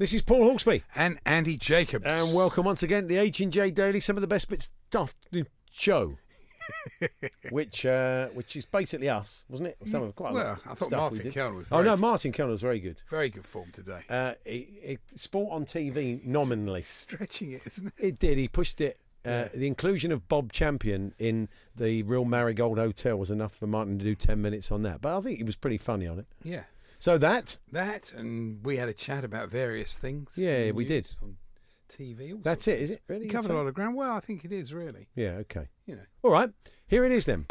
This is Paul Hawksbee. and Andy Jacobs. And welcome once again to the H and J Daily. Some of the best bits of the show, which uh, which is basically us, wasn't it? Some of quite Well, I thought we Martin did. Kelner was Oh no, Martin Kelner was very good. Very good form today. Uh, it, it, sport on TV nominally. Stretching it, isn't it? It did. He pushed it. Uh, The inclusion of Bob Champion in the Real Marigold Hotel was enough for Martin to do ten minutes on that. But I think he was pretty funny on it. Yeah. So that That, and we had a chat about various things. Yeah, we did. On TV. all that's sorts it, of is it? things. Really? We covered a lot of ground. Well, I think it is, really. Yeah. Okay. You know. All right. Here it is then.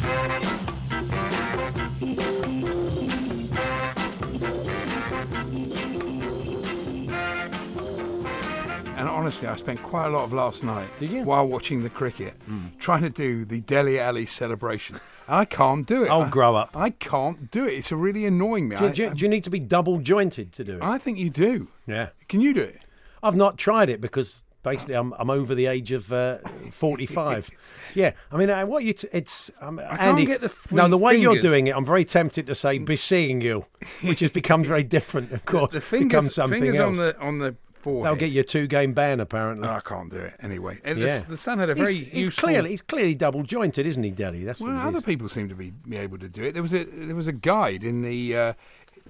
And honestly, I spent quite a lot of last night Did you? While watching the cricket trying to do the Dele Alli celebration. I can't do it. Oh, I- grow up. I can't do it. It's really annoying me. Do, I, do you- do you need to be double jointed to do it? I think you do. yeah. Can you do it? I've not tried it because basically I'm I'm over the age of uh, 45. yeah, I mean, uh, what you t- it's um, can't Andy. get the no, the way you're doing it, I'm very tempted to say "be seeing you," which has become very different. Of course, the becomes fingers, something fingers else. on the on the forehead. They'll get you a two game ban apparently. Oh, I can't do it anyway. And the- yeah, the, son had a very he's, he's useful. clearly he's clearly double jointed, isn't he, Dele? That's well, what other is. people seem to be, be able to do it. There was a there was a guide in the uh,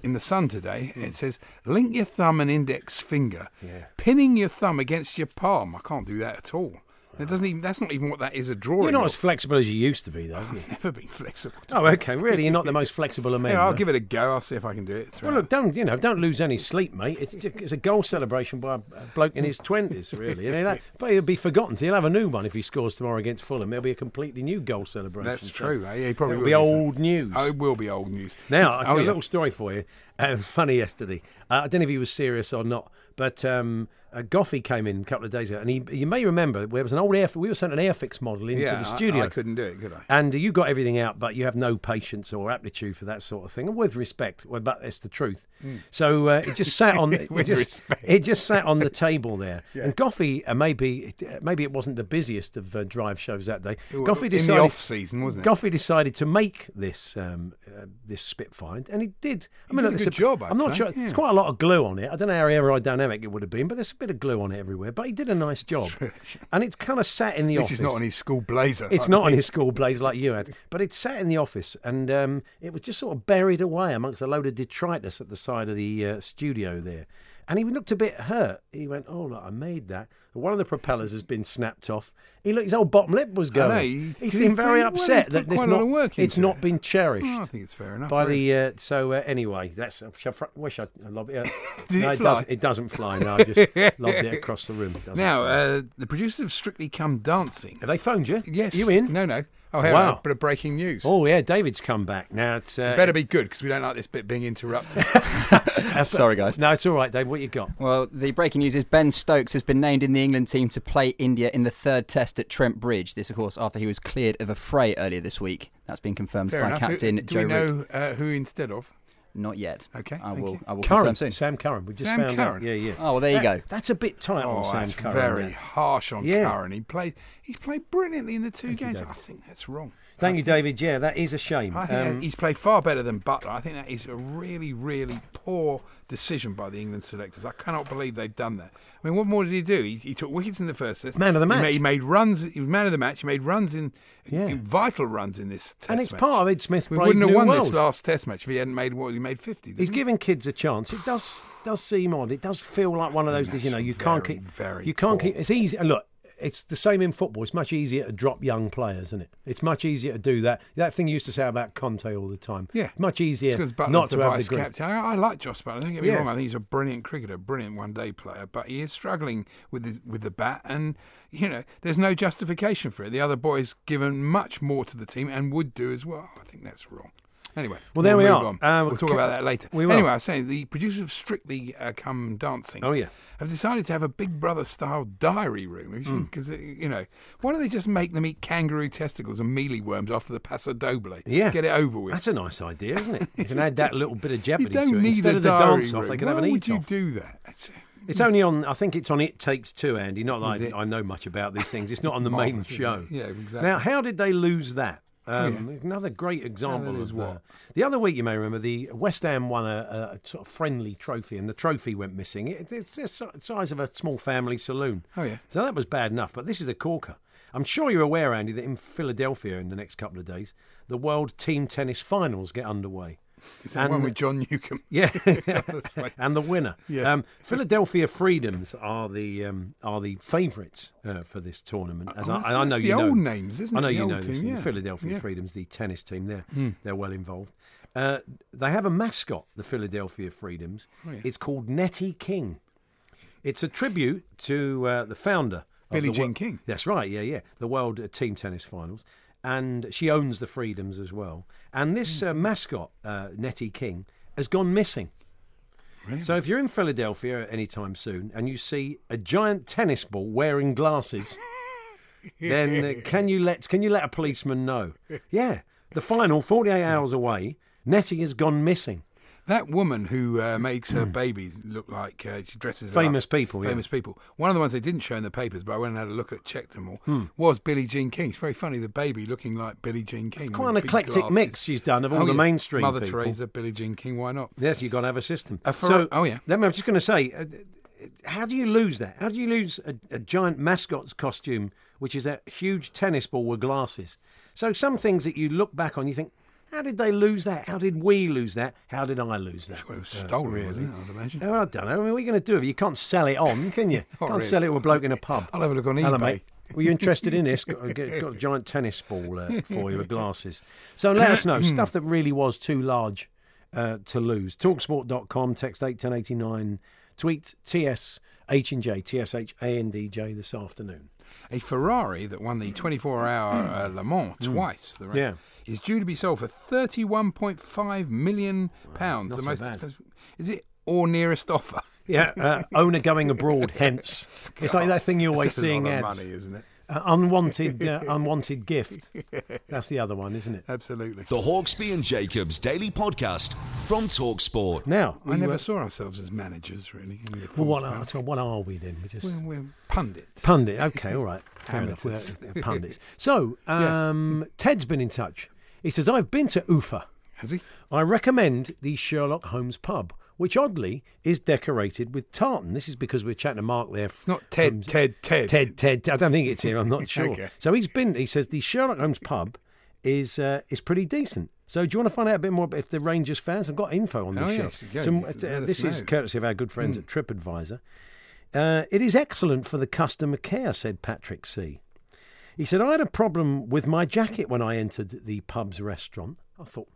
in the Sun today. And it says link your thumb and index finger. Yeah. pinning your thumb against your palm. I can't do that at all. It doesn't even. That's not even what that is a drawing. You're not as flexible as you used to be, though. you? Never been flexible. oh, okay. Really, you're not the most flexible of men. Yeah, I'll give it a go. I'll see if I can do it. Well, look, don't you know? Don't lose any sleep, mate. It's it's a goal celebration by a bloke in his twenties, really. You know, that, but he'll be forgotten. He'll have a new one if he scores tomorrow against Fulham. There'll be a completely new goal celebration. that's So true. eh? Yeah, he probably It'll will be so. old news. Oh, it will be old news. Now, Oh, you a little story for you. Uh, funny yesterday. Uh, I don't know if he was serious or not, but um, uh, Goffey came in a couple of days ago, and he, you may remember there was an old air. We were sent an Airfix model into yeah, the I- studio. I, couldn't do it, could I? And you got everything out, but you have no patience or aptitude for that sort of thing. And with respect, well, but it's the truth. So uh, it just sat on. it just, respect. It just sat on the table there. And Goffey, uh, maybe maybe it wasn't the busiest of uh, drive shows that day. Well, Goffey in the decided off-season, wasn't it? Goffey decided to make this um, uh, this Spitfire, and he did. I He mean, did a good it's job, I'm I'd not say, sure. yeah. There's quite a lot of glue on it. I don't know how aerodynamic it would have been, but there's a bit of glue on it everywhere. But he did a nice job, and it's kind of sat in the This office. is not on his school blazer. It's not on his school blaze like you had, but it sat in the office and um, it was just sort of buried away amongst a load of detritus at the side of the uh, studio there. And he looked a bit hurt. He went, "Oh, look, I made that." One of the propellers has been snapped off. He looked, his old bottom lip was going. know, he, he- seemed very upset put that this quite a lot not, it's not it. been cherished. Oh, I think it's fair enough. By really. the uh, so uh, anyway, that's I wish I lobbed it. Did no, it it doesn't. It doesn't fly. No, I just lobbed it across the room. It Now, uh, the producers of Strictly Come Dancing. have they phoned you? Yes. you in? No, no. Oh, hey, Wow. a bit of breaking news. Oh yeah, David's come back now. It's uh, Better be good because we don't like this bit being interrupted. Sorry, guys. No, it's all right, Dave. What you got? Well, the breaking news is Ben Stokes has been named in the England team to play India in the third test at Trent Bridge. This, of course, after he was cleared of a fray earlier this week. That's been confirmed Fair by enough. Who- captain Do Joe we know uh, who instead of? Not yet. Okay, I will. you. I will Curran, confirm soon. Sam Curran. We just Sam found Curran. out. Yeah, yeah. Oh well, there you go. That's a bit tight Oh, on Sam that's Curran. very there. harsh on Yeah. Curran. He played. He's played brilliantly in the two you, games. David. I think that's wrong. Thank you, David. Yeah, that is a shame. I think Um, he's played far better than Buttler. I think that is a really, really poor decision by the England selectors. I cannot believe they've done that. I mean, what more did he do? He, he took wickets in the first test. Man of the He match. made, he made runs. He was man of the match. He made runs in, Yeah. in vital runs in this test and it's match. part of Ed Smith's We Brave wouldn't have New won World. this last test match if he hadn't made what he made fifty. He's didn't he? giving kids a chance. It does does seem odd. It does feel like one of those. You know, you can't keep. very you can't poor. keep. It's easy. Look, it's the same in football. It's much easier to drop young players, isn't it? It's much easier to do that. That thing you used to say about Conte all the time. Yeah. much easier not the to have vice the grit. captain. I, I like Jos Buttler. Don't get me Yeah. wrong. I think he's a brilliant cricketer, brilliant one-day player. But he is struggling with the, with the bat, and you know, there's no justification for it. The other boys given much more to the team and would do as well. I think that's wrong. Anyway, Well, there we'll we are. Uh, we'll talk about that later. we will. Anyway, I was saying the producers of Strictly uh, Come Dancing. Oh, yeah. have decided to have a Big Brother style diary room. Hmm. Because you know, why don't they just make them eat kangaroo testicles and mealy worms after the Paso Doble? Yeah, get it over with. That's a nice idea, isn't it? You can add that little bit of jeopardy to it need instead of the dance off. They can Why have an eat off. would you do that? It's- It's only on. I think it's on It Takes Two, Andy. Not that? I, I know much about these things. It's not on the main show. Yeah, exactly. Now, how did they lose that? Um, yeah. Another great example lose of what? uh, the other week. You may remember the West Ham won a, a sort of friendly trophy, and the trophy went missing. It, it's the size of a small family saloon. Oh, yeah. So that was bad enough. But this is the corker. I'm sure you're aware, Andy, that in Philadelphia in the next couple of days, the World Team Tennis Finals get underway. Is that one with John Newcombe? Yeah, and the winner. Yeah. Um, Philadelphia Freedoms are the um, are the favourites uh, for this tournament. As Oh, I, I know you the know old names, isn't it? I know? The you know this. team, The yeah. Philadelphia Yeah. Freedoms, the tennis team. There, they're well involved. Uh, they have a mascot, the Philadelphia Freedoms. Oh, yeah. It's called Nettie King. It's a tribute to uh, the founder. of Billie Jean King. That's right. Yeah, yeah. The World uh, Team Tennis Finals, and she owns the Freedoms as well. And this uh, mascot, uh, Nettie King, has gone missing. So if you're in Philadelphia anytime soon and you see a giant tennis ball wearing glasses, then uh, can you let can you let a policeman know? Yeah, the final 48 hours away, Nettie has gone missing. That woman who uh, makes her babies look like uh, she dresses. Famous up. people, yeah. Famous people. One of the ones they didn't show in the papers, but I went and had a look at, checked them all. Hmm. Was Billie Jean King? It's very funny. The baby looking like Billie Jean King. It's quite an big eclectic glasses. mix she's done of all Oh, the yeah. mainstream Mother people. Teresa, Billie Jean King. Why not? Yes, you've got to have a system. A Ferra- oh, yeah. Let me, I'm just going to say, uh, how do you lose that? How do you lose a, a giant mascot's costume, which is a huge tennis ball with glasses? So some things that you look back on, you think, how did they lose that? How did we lose that? How did I lose that? Well, it was Uh, stolen, wasn't it? I'd imagine. Oh, I don't know. I mean, what are you going to do? with it? You can't sell it on, can you? Can't really. sell it to a bloke in a pub. I'll have a look on Hello, eBay. mate. Were you interested in this? Got, got, got a giant tennis ball uh, for you with glasses. So let us know stuff that really was too large uh, to lose. Talksport.com, text 81089, tweet TS H and J, TSH A-N-D-J this afternoon. A Ferrari that won the 24-hour uh, Le Mans twice, the race. Yeah. is due to be sold for 31.5 million pounds. Not the most. bad. Is it or nearest offer? Yeah, uh, owner going abroad, hence. It's like that thing you're always seeing ads. money, isn't it? Uh, unwanted, uh, unwanted gift. That's the other one, isn't it? Absolutely. The Hawksbee and Jacobs Daily Podcast from Talksport. Now, I never were- saw ourselves as managers, really. in the Well, what, are, what are we then? We're just We're, we're pundits. pundit. Okay, all right, fair enough. We're, Amateurs. uh, pundits. So, um, Ted's been in touch. He says, "I've been to Ufa. Has he? I recommend the Sherlock Holmes pub, which oddly is decorated with tartan. This is because we're chatting to Mark there. It's not Ted, Ted, Ted. Ted, Ted. I don't think it's him. I'm not sure. Okay. So he's been. He says the Sherlock Holmes pub is uh, is pretty decent. So do you want to find out a bit more about if the Rangers fans? I've got info on this Oh, go. So, uh, this is courtesy of our good friends at TripAdvisor. Uh, it is excellent for the customer care, said Patrick C. He said, I had a problem with my jacket when I entered the pub's restaurant. I thought,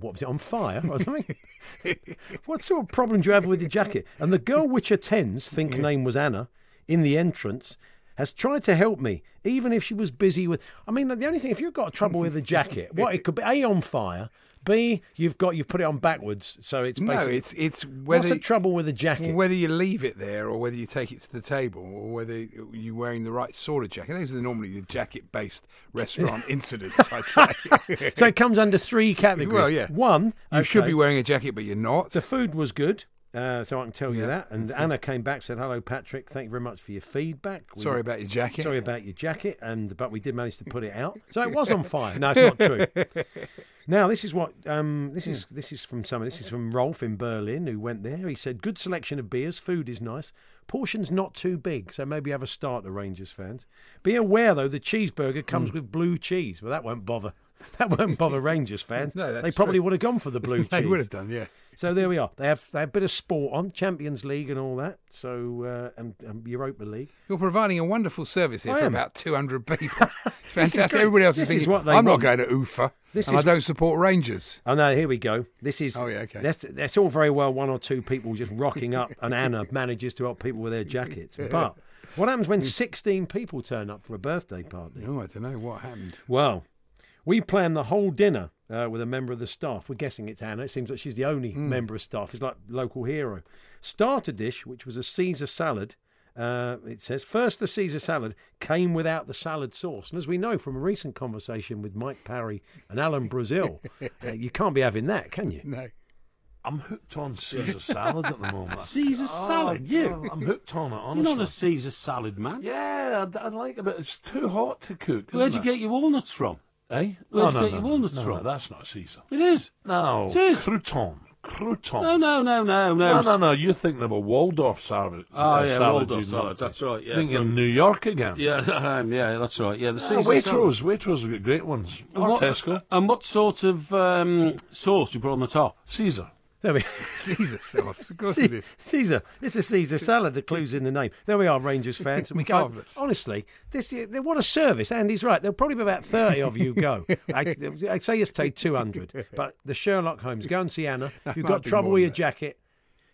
what was it, on fire or something? what sort of problem do you have with the jacket? And the girl which attends, think her name was Anna, in the entrance, has tried to help me, even if she was busy with. I mean, the only thing, if you've got trouble with the jacket, what it could be, A, on fire, B, you've got, you've put it on backwards, so it's No, basically. it's it's What's whether the trouble with the jacket? whether you leave it there or whether you take it to the table or whether you're wearing the right sort of jacket. Those are normally the jacket-based restaurant incidents, I'd say. so it comes under three categories. Well, yeah. One, You should be wearing a jacket, but you're not. The food was good. Uh, so I can tell you Yeah, that. And Anna came back, said, "Hello, Patrick. Thank you very much for your feedback. We- Sorry about your jacket. Sorry about your jacket, and but we did manage to put it out. So it was on fire. No, it's not true. Now this is what um, this is. This is from someone. This is from Rolf in Berlin who went there. He said, "Good selection of beers. Food is nice. Portions not too big. So maybe have a starter, Rangers fans. Be aware though, the cheeseburger Hmm. comes with blue cheese. Well, that won't bother. That won't bother Rangers fans. No, that's they probably true. would have gone for the blue They would have done, yeah. So there we are. They have they have a bit of sport on Champions League and all that. So uh, and, and Europa League. You're providing a wonderful service here I for am. about 200 people. It's This is fantastic. Everybody else This is is what they I'm want. not going to UFA, This and is- I don't support Rangers. Oh no, here we go. This is Oh, yeah, okay. That's that's all very well. One or two people just rocking up, and Anna manages to help people with their jackets. But what happens when sixteen people turn up for a birthday party? Oh, I don't know what happened. Well, we planned the whole dinner uh, with a member of the staff. We're guessing it's Anna. It seems like she's the only Hmm. member of staff. It's like local hero. Starter dish, which was a Caesar salad. Uh, it says first the Caesar salad came without the salad sauce, and as we know from a recent conversation with Mike Parry and Alan Brazil, uh, you can't be having that, can you? No. I'm hooked on Caesar salad at the moment. Caesar salad, you? I'm, I'm hooked on it, honestly. You're not a Caesar salad man. Yeah, I'd, I'd like it, but it's too hot to cook. Where'd isn't you it? get your walnuts from? Eh? Where'd no, you get no, your no, walnuts no, from? No, that's not Caesar. It is. No. It is. Crouton. Crouton. No, no, no, no, no. No, no, no. You're thinking of a Waldorf salad. Oh, uh, yeah, salad, Waldorf salad, that's right, yeah, Thinking from- New York again. Yeah, um, yeah, that's right. Yeah, the Oh, Caesar salad. Waitrose. Waitrose have got great ones. And Or what, Tesco. and what sort of um, sauce you put on the top? Caesar. There we Caesar sauce. Of course Ce- it is. Caesar. It's a Caesar salad. The clue's in the name. There we are, Rangers fans. And we go. Honestly, this what a service. Andy's right. There'll probably be about thirty of you go. I, I'd say it's take two hundred. But the Sherlock Holmes. Go and see Anna. If you've got trouble with your that. jacket,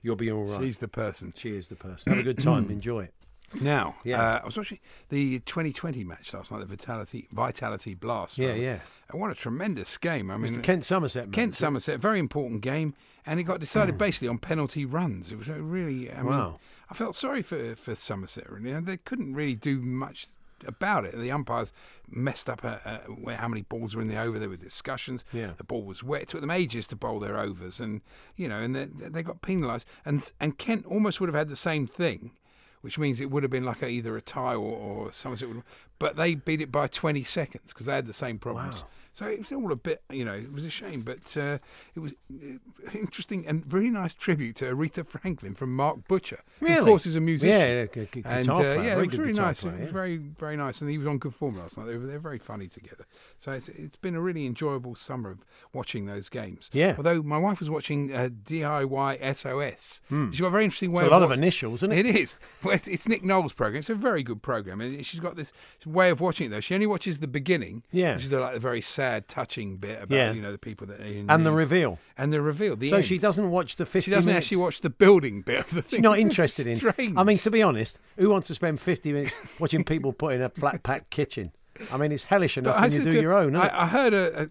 you'll be all right. She's the person. She is the person. Have a good time. Enjoy it. Now, Yeah. uh, I was watching the 2020 match last night, the Vitality Vitality Blast. Yeah, rather. yeah. And what a tremendous game! I mean. Kent Somerset. man. Kent Somerset, very important game, and it got decided basically on penalty runs. It was really, I mean, Wow. I felt sorry for for Somerset. Really, You know, they couldn't really do much about it. The umpires messed up uh, uh, how many balls were in the over. There were discussions. Yeah. The ball was wet. It took them ages to bowl their overs, and you know, and they, they got penalised. And and Kent almost would have had the same thing. Which means it would have been like a, either a tie or, or Somerset would but they beat it by 20 seconds because they had the same problems. Wow. So it was all a bit, you know, it was a shame, but uh, it was uh, interesting and very nice tribute to Aretha Franklin from Mark Butcher, Really? of course is a musician. Yeah, yeah, g- g- and guitar uh, player, yeah, very it was really nice, player, It was yeah. very very nice, and he was on good form last night. They were they're very funny together. So it's it's been a really enjoyable summer of watching those games. Yeah. Although my wife was watching uh, DIY SOS, she's got a very interesting way. It's a of lot of watch- initials, isn't it? It is. It's, it's Nick Knowles' program. It's a very good program, and she's got this way of watching it. Though she only watches the beginning, Yeah. which is the, like the very sad, touching bit about Yeah. you know the people that are in And the need. reveal. and the reveal. The So end. she doesn't watch the fifty. She doesn't minutes. actually watch the building bit of the thing. She's not interested in. strange. I mean, to be honest, who wants to spend 50 minutes watching people put in a flat pack kitchen? I mean, it's hellish enough But when you do to- your own. I, I heard a, a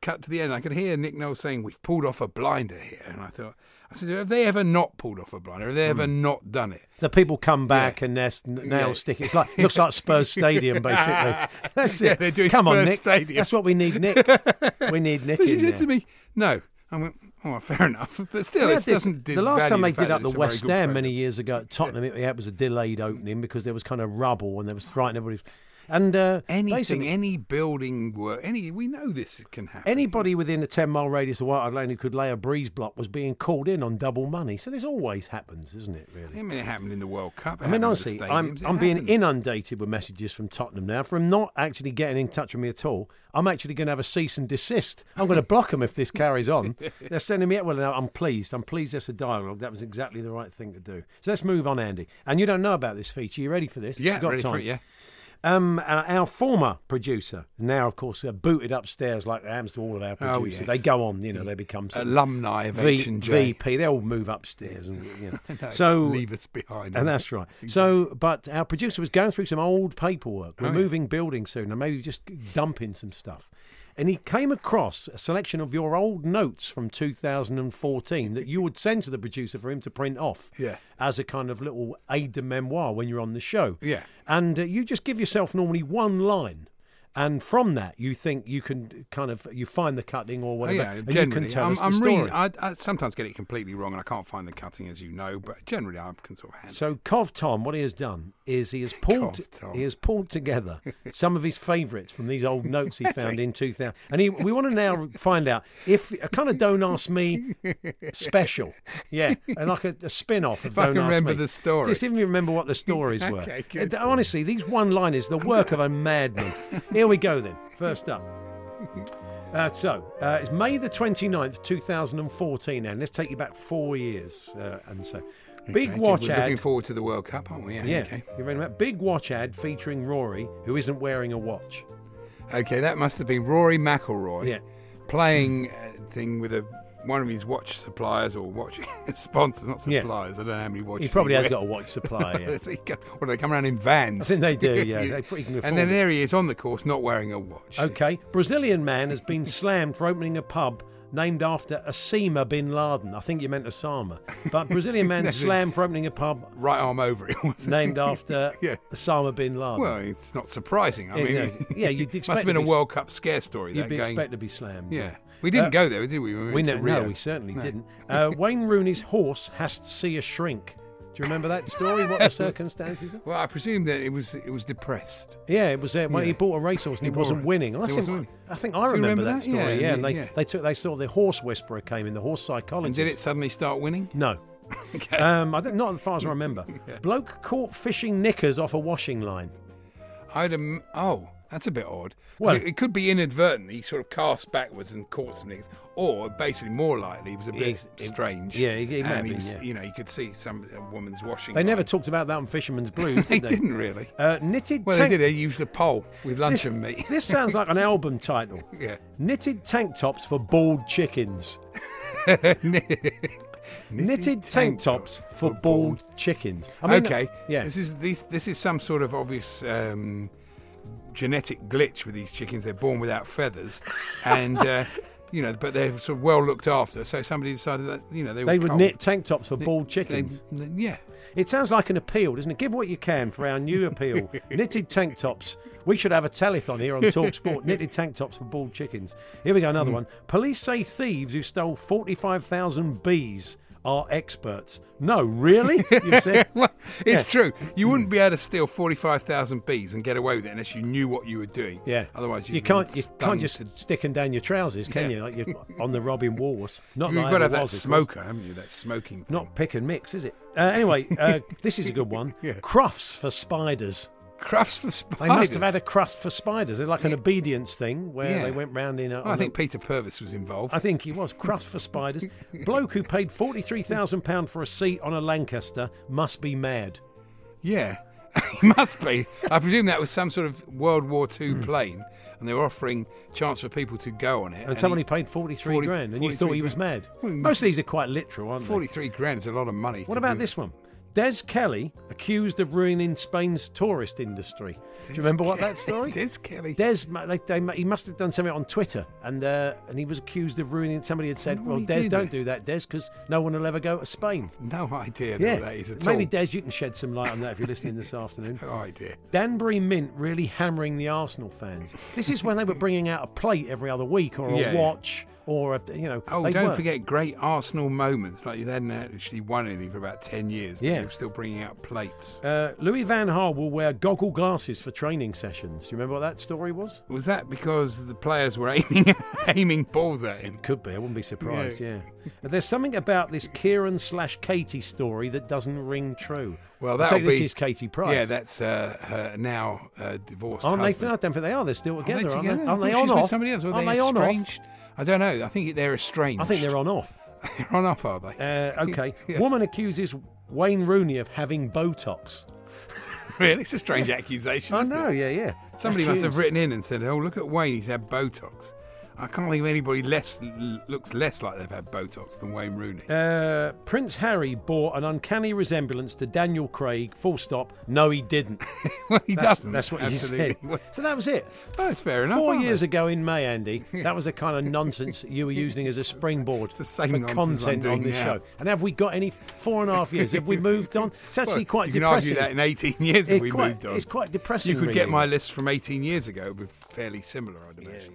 cut to the end. I could hear Nick Knowles saying, "We've pulled off a blinder here," and I thought, I said, "Have they ever not pulled off a blinder? Have they ever hmm. not done it?" The people come back Yeah. and their s- n- Yeah. nails stick. It's like looks like Spurs Stadium, basically. That's Yeah, it. they're doing come on, Spurs Nick. Stadium. That's what we need, Nick. we need Nick But she in said there. to me, "No." I went, "Oh, fair enough." But still, it doesn't. the last time they the did up the it's a very West End many years ago at Tottenham, it, it was a delayed opening because there was kind of rubble and there was frightening everybody. And uh, Anything, any building work, any we know this can happen. Anybody within a 10 mile radius of White Lane who could lay a breeze block was being called in on double money. So this always happens, isn't it, really? I mean, it happened in the World Cup. I mean, happened at the honestly, I'm, I'm being inundated with messages from Tottenham now from not actually getting in touch with me at all. I'm actually going to have a cease and desist. I'm going to block them if this carries on. They're sending me. Out. Well, now I'm pleased. I'm pleased there's a dialogue. That was exactly the right thing to do. So let's move on, Andy. And you don't know about this feature. You ready for this? Yeah, You've got ready time. for it. Yeah. Um, our, former producer, now of course, uh, booted upstairs like it happens to all of our Oh, producers. yes. They go on, you know, they become Alumni of v, H and J. VP. They all move upstairs, and you know. No, so leave us behind. and that's right. So, but our producer was going through some old paperwork. We're Oh, yeah. moving building soon, and maybe just dumping some stuff. And he came across a selection of your old notes from 2014 that you would send to the producer for him to print off Yeah. as a kind of little aide de memoire when you're on the show. Yeah. And uh, you just give yourself normally one line. And from that you think you can kind of you find the cutting or Oh, whatever, yeah, and you can tell I'm, us the I'm story. really, I, I sometimes get it completely wrong, and I can't find the cutting, as you know. But generally, I can sort of handle. So Cov Tom, what he has done is he has pulled he has pulled together some of his favourites from these old notes he found in 2000. And he, we want to now find out if a kind of Don't Ask Me special, yeah, and like a, a spin off of If I Don't can Ask remember Me. the story. Just even remember what the stories were. Okay, Honestly, these one liners, the work of a madman. Here we go then. First up. Uh, so, uh, it's May the 29th, 2014, and let's take you back four years. Uh, and so, big Okay, watch We're ad. looking forward to the World Cup, aren't we? Yeah. Yeah, Okay. you read about big watch ad featuring Rory, who isn't wearing a watch. Okay, that must have been Rory McIlroy. Yeah. Playing a thing with a one of his watch suppliers or watch sponsors, not Yeah. suppliers. I don't know how many watches. He probably has got a watch supplier. Yeah. So he go- well, they come around in vans. I think they do, yeah. They pretty can and then it. there he is on the course, not wearing a watch. Okay, Brazilian man has been slammed for opening a pub named after Osama bin Laden. I think you meant Osama, but Brazilian man slammed for opening a pub Right arm over it. wasn't it? named after Yeah. Osama bin Laden. Well, it's not surprising. I Yeah, mean, yeah. Yeah, you'd must have been to a be- World Cup scare story. You'd that be going. expected to be slammed. Yeah, we didn't Uh, go there, did we? We, We no, no, we certainly No. didn't. Uh, Wayne Rooney's horse has to see a shrink. Do you remember that story? What the circumstances? are? Well, I presume that it was it was depressed. Yeah, it was uh, when he bought a racehorse and he, He wasn't it. winning. I, think, wasn't winning. I think I remember, remember that that? story. Yeah, Yeah, yeah, and they, yeah. they took they saw the horse whisperer came in, the horse psychologist. And did it suddenly start winning? No. Um, I don't, not as far as I remember. Bloke caught fishing knickers off a washing line. I'd am. Oh, that's a bit odd. Well- it, it could be inadvertently he sort of cast backwards and caught some things, or basically more likely it was a bit he- strange. yeah, he- he might have and been, was, yeah. you know, you could see some a woman's washing. They never talked about that on Fisherman's Blues, They did they? didn't really. Uh, knitted Well, tank- they did. They used a pole with luncheon meat. This sounds like an album title. Yeah. Knitted tank tops for bald chickens. Knitted tank tops for bald chickens. I mean, okay. Yeah. This is this this is some sort of obvious um, genetic glitch with these chickens. They're born without feathers, and uh, you know, but they're sort of well looked after. So somebody decided that you know they, They were would cold. knit tank tops for They- bald chickens. they- yeah. It sounds like an appeal, doesn't it? Give what you can for our new appeal. Knitted tank tops. We should have a telethon here on Talk Sport. Knitted tank tops for bald chickens. Here we go, another one. Police say thieves who stole 45,000 bees are experts. No, really? You said. well, it's Yeah. true. You wouldn't be able to steal forty-five thousand bees and get away with it unless you knew what you were doing. Yeah. Otherwise, you'd you can't you can't just to- stick them down your trousers, can Yeah. you? Like you're on the Robin Walrus. Not You've got to have that was, smoker, haven't you? That smoking. Thing. Not pick and mix, is it? Uh, anyway, uh, this is a good one. Yeah. Crufts for spiders. Crufts for spiders. They must have had a crust for spiders. They're like an obedience thing where Yeah. they went round in a. Oh, I think a- Peter Purves was involved. I think he was crust for spiders. Bloke who paid forty-three thousand pound for a seat on a Lancaster must be mad. Yeah, he must be. I presume that was some sort of World War II plane, and they were offering chance for people to go on it. Hmm. And somebody he- paid forty-three 40 grand, and you thought he was mad. Well, Most of these are quite literal, aren't they? Forty-three grand is a lot of money. What about do- this one? Des Kelly accused of ruining Spain's tourist industry. Do you remember what that story? Des Kelly. Des, they, he must have done something on Twitter, and uh, and he was accused of ruining. Somebody had said, "Well, Des, do don't do that, Des, because no one will ever go to Spain." No idea Yeah, that is at maybe all. Des, you can shed some light on that if you're listening this afternoon. No idea. Danbury Mint really hammering the Arsenal fans. This is when they were bringing out a plate every other week, or a Yeah. watch, or a you know. Oh, don't were. forget great Arsenal moments. Like they hadn't actually won anything for about ten years, but Yeah. they were still bringing out plates. Uh, Louis Van Gaal will wear goggle glasses for training sessions. You remember what that story was? Was that because the players were aiming aiming balls at him? Could be. I wouldn't be surprised. Yeah. Yeah. There's something about this Kieran slash Katie story that doesn't ring true. Well, that'll this is Katie Price. Yeah, that's uh, her now uh, divorced Aren't they? husband. I don't think they are. They're still Are together. they aren't together? they, aren't they on off? somebody else. Were Aren't they, they on off? estranged? I don't know. I think they're estranged. I think they're on off. they're on off, are they? Uh, okay. Yeah. Woman accuses Wayne Rooney of having Botox. Really, it's a strange accusation. I know. it? Yeah, yeah. Somebody must have written in and said, "Oh, look at Wayne. He's had Botox." I can't think of anybody less looks less like they've had Botox than Wayne Rooney. Uh, Prince Harry bore an uncanny resemblance to Daniel Craig. Full stop. No, he didn't. well, he that's, doesn't. That's what Absolutely. you said. So that was it. Oh, that's fair enough. Four years they? ago in May, Andy, that was the kind of nonsense you were using as a springboard for content on this now. show. And have we got any four and a half years? Have we moved on? It's actually Well, quite you can depressing. argue that in 18 years if It's we quite- moved on. It's quite depressing. You could get my list from 18 years ago with fairly similar, I'd imagine.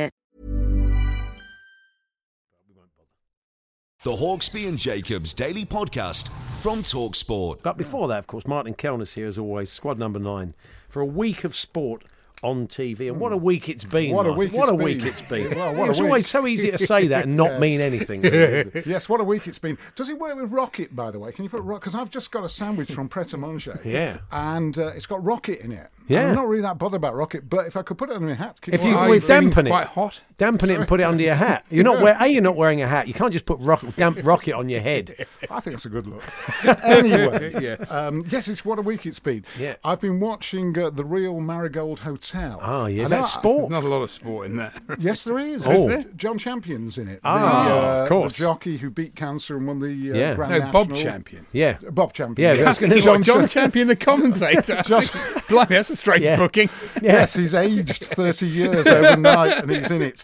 The Hawksbee and Jacobs Daily Podcast from Talksport. But before that, of course, Martin Kelner's here as always, squad number nine, for a week of sport on TV. And what a week it's been. What a Martin. week What it's a week it's been. Well, what a it's always so easy to say that and not Yes. mean anything. yes, what a week it's been. Does it work with Rocket, by the way? Can you put Rocket? Because I've just got a sandwich from Pret a Manger. Yeah. And uh, it's got Rocket in it. Yeah. I'm not really that bothered about Rocket, but if I could put it on my hat, keep If it you warm. we dampen it, quite hot? Dampen it and put it under your hat. You're not wear, a. You're not wearing a hat. You can't just put rock, damp rocket on your head. I think it's a good look. anyway, Yes. um, yes, it's what a week it's been. Yeah. I've been watching uh, the Real Marigold Hotel. Ah, yes, And that's I- sport. Not a lot of sport in that. Yes, there is. Oh. Is there? John Champion's in it. Ah, the, of uh, course. The jockey who beat cancer and won the uh, Yeah. Grand no, Bob National. Champion. Yeah. Bob Champion. Yeah, I was John, John John Champion, the commentator. Just- Blimey, that's a straight Yeah. booking. Yes, he's aged 30 years overnight and he's in it.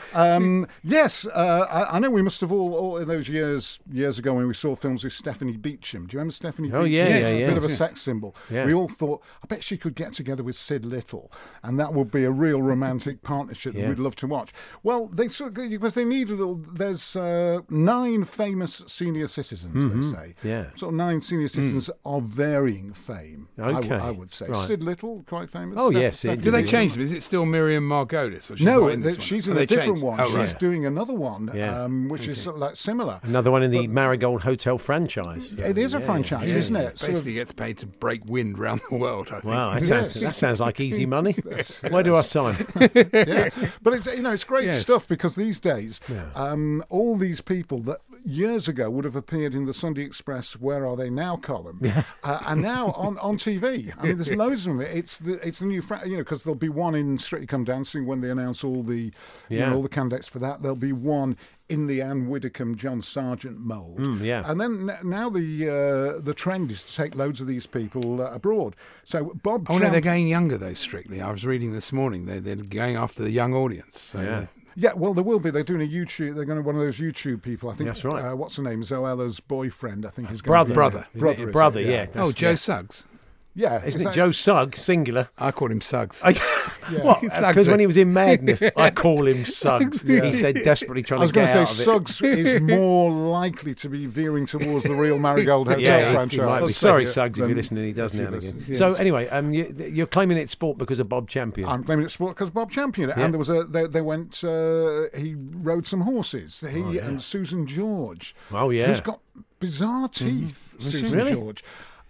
Um, yes, uh, I, I know we must have all, all in those years years ago when we saw films with Stephanie Beacham. Do you remember Stephanie Oh, Beacham? yeah, Yes, yeah, a yeah. bit of a sex symbol. Yeah. We all thought, I bet she could get together with Sid Little, and that would be a real romantic partnership Yeah. that we'd love to watch. Well, they sort of, because they need a little. There's uh, nine famous senior citizens, they say. Mm-hmm. Yeah. Sort of nine senior citizens of varying fame. Okay. I, would say Right. Sid Little, quite famous. Oh, Steph- yes, Sid Stephanie Do they change them? Is it still Miriam Margolyes? Or she's No, not in this th- one? she's Oh, in a different changed? One. Oh, She's right. doing another one, Yeah. um, which is sort of like similar. Another one in the Marigold Hotel franchise. It is a Yeah, franchise, yeah. isn't it? Sort of- Basically gets paid to break wind round the world, I think. Wow, that sounds, Yes. that sounds like easy money. Where do I sign? yeah, but it's you know it's great Yes. stuff because these days, Yeah. um, all these people that years ago would have appeared in the Sunday Express "Where Are They Now" column, uh, and now on, on TV. I mean, there's loads of them. It's the it's the new fra- you know because there'll be one in Strictly Come Dancing when they announce all the you know all the candidates for that. There'll be one. In the Anne Widdecombe, John Sergeant mould, Mm, yeah. and then n- now the uh, the trend is to take loads of these people uh, abroad. So Bob, Oh no, they're going younger though. Strictly, I was reading this morning. They're they're going after the young audience. So Yeah. Yeah, well, there will be. They're doing a YouTube. They're going to one of those YouTube people. I think That's right. Uh, what's her name? Zoella's boyfriend. I think is Brother. Going Brother. to be Isn't brother. Brother, it? yeah. oh, Joe yeah. Suggs. Yeah, Isn't is it Joe Sugg, singular? I call him Suggs. I, what? Because when he was in Madness, I call him Suggs. He said desperately I trying to get out say of it. Suggs is more likely to be veering towards the real Marigold Hotel yeah, franchise. he Sorry, Suggs, if you're listening, he does now and again. listen. So anyway, um, you, you're claiming it's sport because of Bob Champion. I'm claiming it's sport because Bob Champion. Yeah. and there was a they, they went. Uh, he rode some horses. He Oh, yeah. and Susan George. Oh, yeah. who's got bizarre teeth. Was she Susan really? George.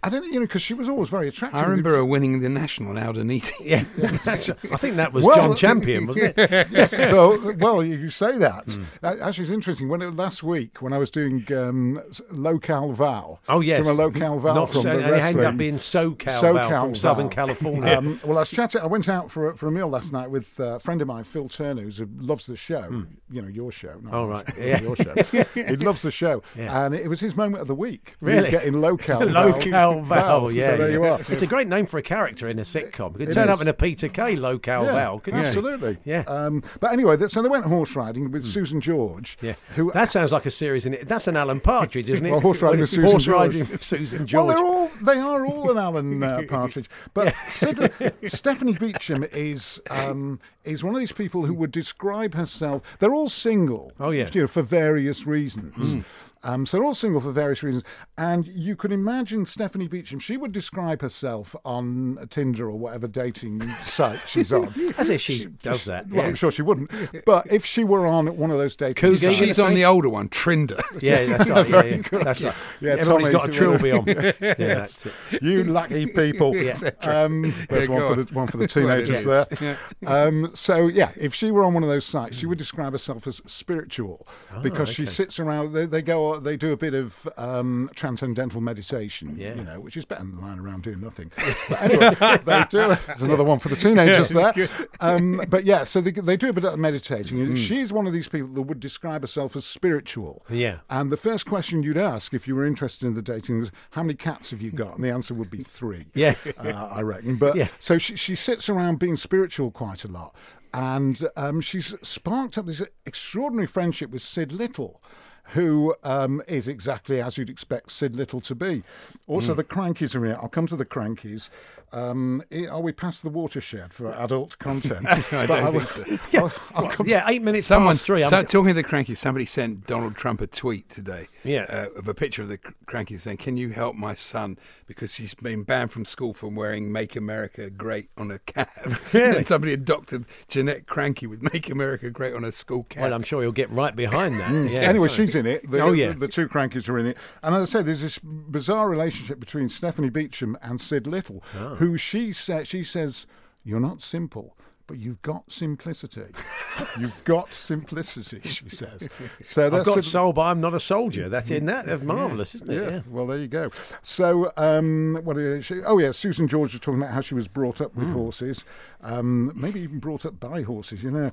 I don't, know, you know, because she was always very attractive. I remember her winning the national out in Aldaniti. yeah, That's- I think that was Well, John Champion, wasn't it? yes, though, well, you say that. Uh, Actually, it's interesting. When it, last week, when I was doing um, Local Val. Oh yes, From a Local Val Not from so, the and it ended up being SoCal, SoCal Val from Southern California. Um, well, I was chatting. I went out for a, for a meal last night with uh, a friend of mine, Phil Turner, who loves the show. You know, your show. Not Oh, right. but Yeah. your show. he loves the show, Yeah. and it was his moment of the week. Really? getting Local Val Local Locale Val, yeah. So there yeah. you are. It's a great name for a character in a sitcom. You turn is. up in a Peter Kay Locale Yeah, Val, absolutely. Yeah. Um, but anyway, so they went horse riding with Susan George. Yeah. Who That sounds like a series in it. That's an Alan Partridge, isn't it? Well, horse riding with Susan Horse George. riding with Susan George. Well, they're all they are all an Alan uh, Partridge, but Sid, Stephanie Beacham is um, is one of these people who would describe herself. They're all single. Oh, yeah. you know, for various reasons. Mm. Um, so they're all single for various reasons, and you could imagine Stephanie Beacham. She would describe herself on Tinder or whatever dating site she's on. As if she does that. Well, yeah. I'm sure she wouldn't. But if she were on one of those dating sites, She's on the older one, Trinder. Yeah, that's right. Yeah, yeah. good. That's right. Yeah, Everybody's Tommy, got a trilby on. Yeah, Yes. that's it. You lucky people. Yeah. Um, there's Yeah, one go for the one for the teenagers there. Um, so yeah, if she were on one of those sites, she would describe herself as spiritual because she Ah, okay. sits around. They, they go. They do a bit of um, transcendental meditation. Yeah. You know, which is better than lying around doing nothing. But anyway, they do. There's another one for the teenagers there. Um, but yeah, so they, they do a bit of meditating. And She's one of these people that would describe herself as spiritual. Yeah. And the first question you'd ask if you were interested in the dating was, "How many cats have you got?" And the answer would be three. Yeah. uh, I reckon. But Yeah. so she, she sits around being spiritual quite a lot, and um, she's sparked up this extraordinary friendship with Sid Little. Who um, is exactly as you'd expect Sid Little to be? Also, the Krankies are in it. I'll come to the Krankies. Um, are we past the watershed for adult content? I But don't will- think so. I'll, I'll come Yeah, eight minutes Someone, past three. so, I'm- talking of the Krankie, somebody sent Donald Trump a tweet today Yeah. uh, of a picture of the Krankie saying, Can you help my son? Because he's been banned from school from wearing Make America Great on a cap. Really? and somebody had adopted Janette Krankie with Make America Great on a school cap. Well, I'm sure he'll get right behind that. Yeah, anyway, sorry. she's in it. The, Oh, yeah. the, the two Krankies are in it. And as I said, there's this bizarre relationship between Stephanie Beacham and Sid Little, Ah. Who she sa- she says, "You're not simple." But you've got simplicity. you've got simplicity, she says. So I've got Sid- soul, but I'm not a soldier. That's in that. That's marvellous, isn't it? yeah, well, there you go. So, um, what is she? Oh, yeah, Susan George was talking about how she was brought up with horses, um, maybe even brought up by horses, you know.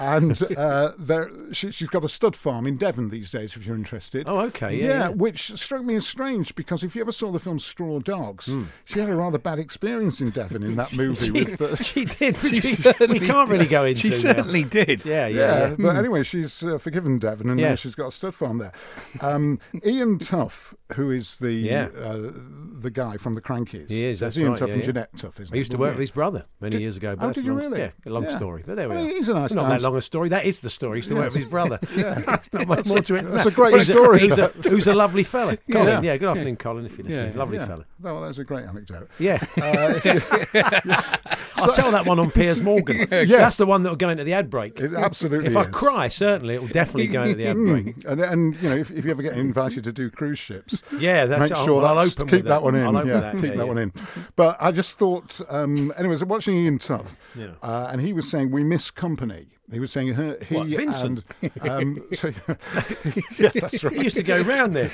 And uh, there, she, she's got a stud farm in Devon these days, if you're interested. Oh, okay, yeah, yeah. which struck me as strange because if you ever saw the film Straw Dogs, Hmm. she had a rather bad experience in Devon in that movie. with the, She did. which we, we can't really go into. She now. certainly did. Yeah, yeah, yeah, yeah. but anyway, she's uh, forgiven Devon, and Yeah. now she's got a stud farm there. Um, Ian Tough, who is the Yeah. uh, the guy from the Krankies, He is, So that's it's Ian right, Tough yeah, and yeah. Janette Tough. Isn't I used to work with his brother many Did- years ago. But oh, did you long, really? Yeah, a long Yeah. story. But there we Well, are. he's a nice Not guy. that long a story. That is the story. He used to work with his brother. Yeah. There's not much more to it. That's a great Who's story. Who's a, lovely fella. Colin. Yeah. Yeah. Good afternoon, Colin. If you're listening, lovely yeah. fella. No, that's a great anecdote. Yeah. I'll tell that one on Piers Morgan. yeah, That's the one that will go into the ad break. It absolutely If I is. cry, certainly it will definitely go into the ad break. And, and you know, if, if you ever get invited to do cruise ships, Yeah, that's make I'll- sure I'll open keep that, that. one in. I'll yeah, that, keep yeah, that yeah. one in. But I just thought, um, anyways, watching Ian Tough, Yeah. uh, and he was saying we miss company. He was saying her, he What, Vincent? and um, so, yes, that's right. He used to go round there.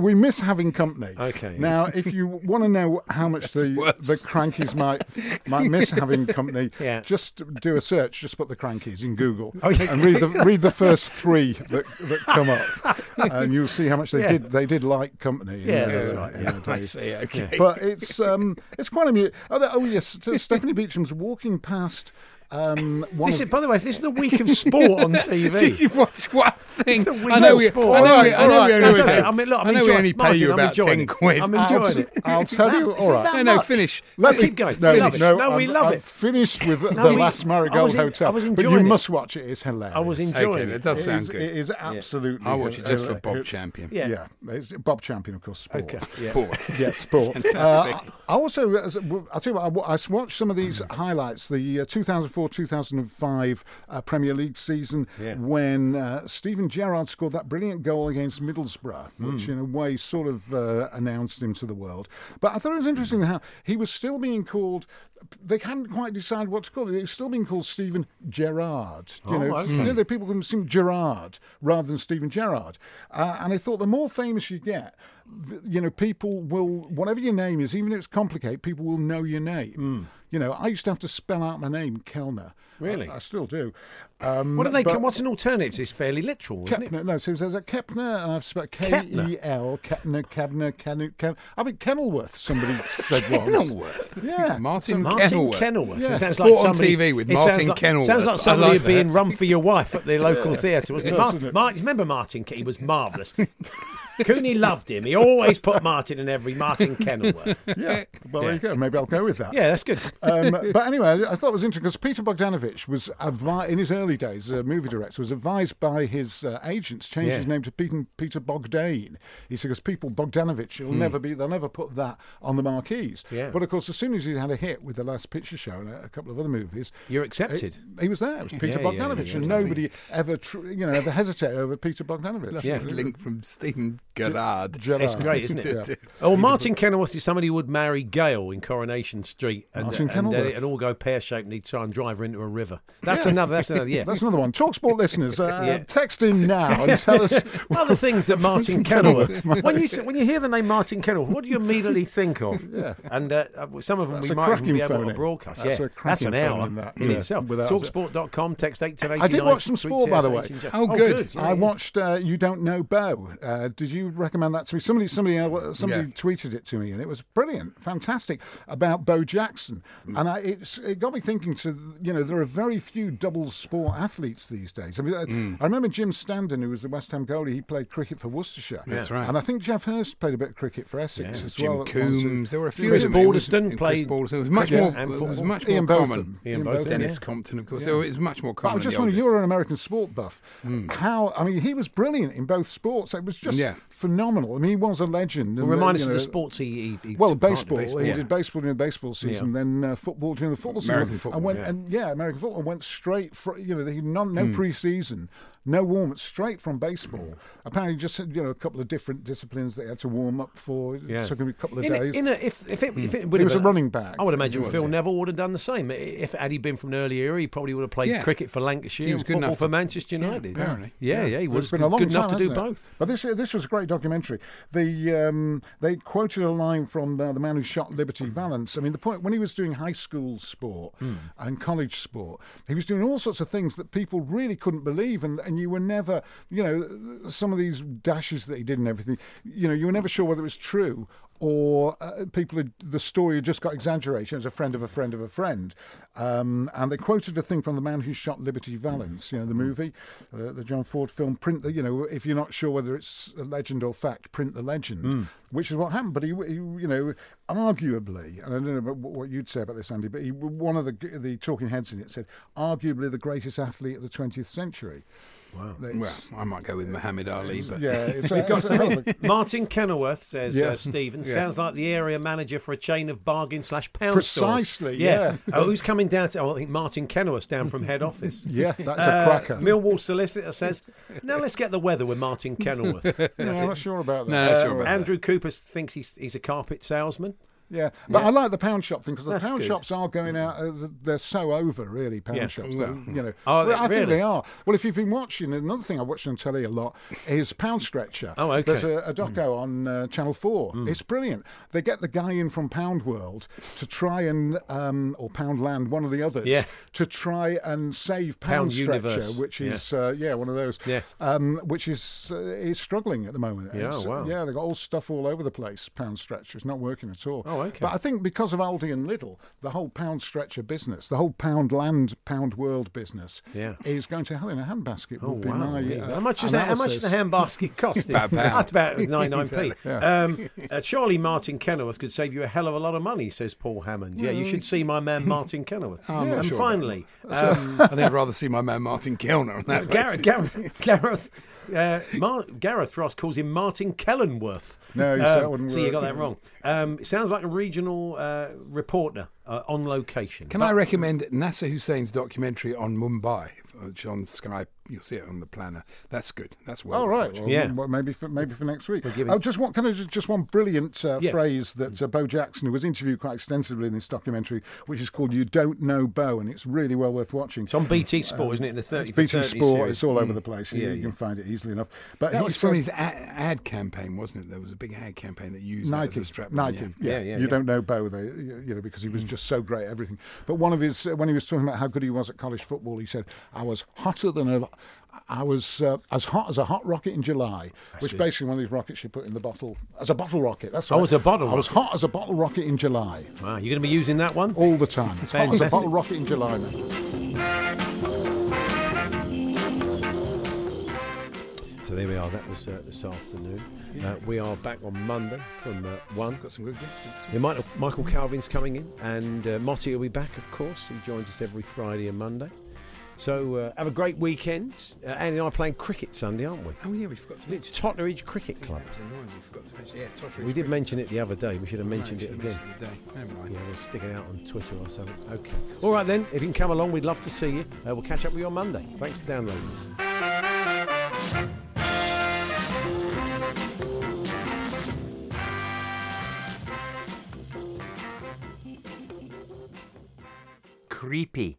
We miss having company. Okay. Now, if you want to know how much the worse. the Krankies might might miss having company, Yeah. just do a search. Just put the Krankies in Google Oh, yeah. and read the read the first three that, that come up, and you'll see how much they Yeah. did they did like company. Yeah, their- that's right, yeah. I see, okay. But it's um it's quite amusing. Oh, oh yes, Stephanie Beacham's walking past. Um, one This of- is, by the way, this is the week of sport on TV. you watch one thing. It's the week I know of we, sport. I know All we, right, I know all we only that's pay- okay. I mean, look, I'm I know we only pay Martin, you about ten quid. I'm I'll, enjoying it. I'll tell you. All right. No, no, finish. Let me Keep going. No, We love no, No, we I'm- love I'm it. finished with the we- Last I Marigold was en- Hotel. I was but you it. must watch it. It's hilarious. I was enjoying Okay, it. that does sound is- good. It is absolutely. I'll watch it just for Bob Champion. Yeah. Yeah, Bob Champion, of course. Sport. Sport. Yeah, sport. Uh, I also, I'll tell you what, I, I watched some of these highlights. The uh, 2004-2005 uh, Premier League season Yeah. when uh, Steven Gerrard scored that brilliant goal against Middlesbrough, which in a way sort of uh, announced him to the world. But I thought it was interesting how he was still being called. They hadn't quite decided what to call it. He was still being called Steven Gerrard. You Oh, know, okay. people call him Gerrard rather than Steven Gerrard. Uh, and I thought the more famous you get, you know, people will, whatever your name is, even if it's complicated, people will know your name. You know, I used to have to spell out my name, Kelner. Really? I, I still do. Um, What do they? but- What's an alternative? It's fairly literal, isn't it? Kepner, no, so there's a Kepner, and I've spelled K Kepner? E L, Kepner, Kebner, Ken, Ken, I think Kenilworth, somebody said once. Kenilworth? Yeah. Martin Martin Kenilworth. Kenilworth. Yeah. It sounds Sport like on somebody, TV with it sounds Martin like, Kenilworth. Sounds like somebody like being run for your wife at the local Yeah. theatre. wasn't It it? does, Mar- it? Mar- remember Martin? Ke- He was marvellous. Cooney loved him. He always put Martin in every Martin Kenilworth. Yeah, well, there you go. Maybe I'll go with that. Yeah, that's good. um, but anyway, I I thought it was interesting because Peter Bogdanovich was advi- in his early days as a movie director was advised by his uh, agents change Yeah. his name to Peter, Peter Bogdane. He said because people Bogdanovich will never be they'll never put that on the marquees. Yeah. But of course, as soon as he had a hit with the Last Picture Show and a, a couple of other movies, You're accepted. He, he was there. It was Peter Yeah, yeah, Bogdanovich, yeah, and nobody ever tr- you know ever hesitated over Peter Bogdanovich. Yeah. Link from Stephen Gerrard. Gerrard. It's great, isn't it? Yeah. Oh, Martin Kenilworth is somebody who would marry Gail in Coronation Street, and Martin and, uh, Kenilworth. it'd all go pear shaped, and he'd try and drive her into a river. That's another. That's another. Yeah. That's another one. Talksport listeners, uh, Yeah. text in now and tell us Other things that Martin Kenilworth Kenilworth. when you when you hear the name Martin Kenilworth, what do you immediately think of? Yeah. And uh, uh, some of them That's we a might even cracking be able to phone-in. broadcast. That's yeah, a that's cracking an hour phone-in, that. in Yeah, itself. without- Talksport.com, text eight ten eighty I did watch some sport, by the way. Oh, good. I watched uh, You Don't Know Bo. Uh, did you recommend that to me? Somebody, somebody, somebody Yeah. tweeted it to me, and it was brilliant, fantastic about Bo Jackson. Mm. And I, it's, it got me thinking. To you know, there are very few double sport athletes these days. I mean, I- Mm. I remember Jim Standen, who was the West Ham goalie. He played cricket for Worcestershire. That's right. And I think Geoff Hurst played a bit of cricket for Essex Yeah. as Jim well. at once. Cumbes. There were a few. Chris of them. It was- Balderstone Chris played Balderstone. It was much cricket more. and It was much Ian more Botham. common. Ian Botham, Botham, Denis yeah. Compton, of course. Yeah. So it was much more But common. I just in the wonder, you're an American sport buff. How? I mean, he was brilliant in both sports. It was just Yeah. Phenomenal. I mean, he was a legend. Well, and, remind uh, us of the sports he, he, he Well, took part in baseball. baseball. He Yeah. did baseball during the baseball season, then uh, football during the football American season, football, and went yeah. and yeah, American football and went straight for you know he no, no pre-season, no warm up, straight from baseball. Apparently, just you know a couple of different disciplines that he had to warm up for. Yeah. It took him a couple of in a, days. in a, if if it, if it would He have was a running back. I would imagine was, Phil yeah. Neville would have done the same. If had he been from an earlier era, he probably would have played Yeah. cricket for Lancashire He was and good football for to- Manchester United. apparently. Yeah, yeah, he was It's been a long good time, enough to do it? both. But this this was a great documentary. The um, they quoted a line from uh, the man who shot Liberty Valance. I mean, the point when he was doing high school sport Hmm. and college sport, he was doing all sorts of things that people really couldn't believe, and and you were never, you know, some of these dashes that he did and everything, you know, you were never sure whether it was true. Or uh, people had the story had just got exaggerated as a friend of a friend of a friend, um, and they quoted a thing from the man who shot Liberty Valance, you know, the movie, uh, the John Ford film. Print the, you know, if you're not sure whether it's a legend or fact, print the legend, which is what happened. But he, he you know, arguably, and I don't know about what you'd say about this, Andy, but he, one of the the talking heads in it said, arguably the greatest athlete of the 20th century. Wow. Well, I might go with Muhammad Ali, but yeah, it's, We've it's a hell of a- Martin Kenilworth says Yeah. uh, Stephen Yeah. sounds like the area manager for a chain of bargain slash pound Precisely, stores. yeah. oh, who's coming down to? Oh, I think Martin Kenilworth's down from head office. Yeah, that's Uh, a cracker. Millwall solicitor says, "Now let's get the weather with Martin Kenilworth." no, I'm not sure about that. No, not sure Uh, about that. Andrew Cooper thinks he's he's a carpet salesman. Yeah, but I like the pound shop thing because the That's pound good. shops are going out. Uh, they're so over, really. Pound Yeah. shops, you know. Well, they- I think they are. Well, if you've been watching, another thing I watch on telly a lot is Pound Stretcher. Oh, okay. There's a, a doco on uh, Channel Four. It's brilliant. They get the guy in from Pound World to try and um, or Pound Land, one of the others, Yeah. to try and save Pound Pound, Stretcher, Universe. which Yeah. is uh, yeah one of those. Yeah. Um, which is uh, is struggling at the moment. Yeah, wow. Yeah, they've got all stuff all over the place. Pound Stretcher. It's not working at all. Oh, okay. But I think because of Aldi and Lidl, the whole pound stretcher business, the whole pound land, pound world business, Yeah. is going to hell in a handbasket. Oh would be wow! my, uh, how much is that? How much does the handbasket cost? About a pound. That's about ninety nine p. Exactly. Um, uh, surely Martin Kenilworth could save you a hell of a lot of money, says Paul Hammond. Yeah, you should see my man Martin Kenilworth. Oh, I'm not and sure finally, um, I think I'd rather see my man Martin Kelner on that. Gareth, basis. Gareth, Gareth, uh, Mar- Gareth Ross calls him Martin Kellenworth. No, you Um, that wouldn't so you got that wrong. Um, it sounds like a regional uh, reporter uh, on location. Can I recommend Nasser Hussain's documentary on Mumbai, which is on Sky you'll see it on the planner. That's good. That's well. Worth right, watching. well, Yeah. well, maybe for maybe for next week. give it- Oh, just one kind of just, just one brilliant uh, Yes. phrase that uh, Bo Jackson, who was interviewed quite extensively in this documentary, which is called "You Don't Know Bo," and it's really well worth watching. It's on BT Sport, isn't it? In the 30 It's BT 30 Sport. series. It's all over Mm. the place. Yeah, you, you yeah. can find it easily enough. But That he was from said- his ad, ad campaign, wasn't it? There was a big ad campaign that used that Nike, as a strap. Nike, yeah, Yeah, yeah, you yeah. don't know Bo, they, you know, because he was just so great at everything. But one of his, uh, when he was talking about how good he was at college football, he said, "I was hotter than a, I was uh, as hot as a hot rocket in July," which good. basically one of these rockets you put in the bottle as a bottle rocket. That's Oh, right. as a bottle I was hot as a bottle rocket in July, Wow, you're going to be using that one? all the time. It's hot as a bottle rocket in July. So there we are. That was uh, this afternoon. Uh, we are back on Monday from uh, 1. Got some good guests. Yeah, Michael, Michael Calvin's coming in, and uh, Motti will be back, of course. He joins us every Friday and Monday. So uh, have a great weekend. Uh, Andy and I are playing cricket Sunday, aren't we? Oh yeah, we forgot to mention. Totteridge Cricket Club. That was annoying. We forgot to mention. Yeah, Totteridge We did Cricket mention it the other day. We should have mentioned No, it again. have mentioned it. Never mind. Yeah, we'll stick it out on Twitter or something. Okay. All right then. If you can come along, we'd love to see you. Uh, we'll catch up with you on Monday. Thanks for downloading us. Creepy.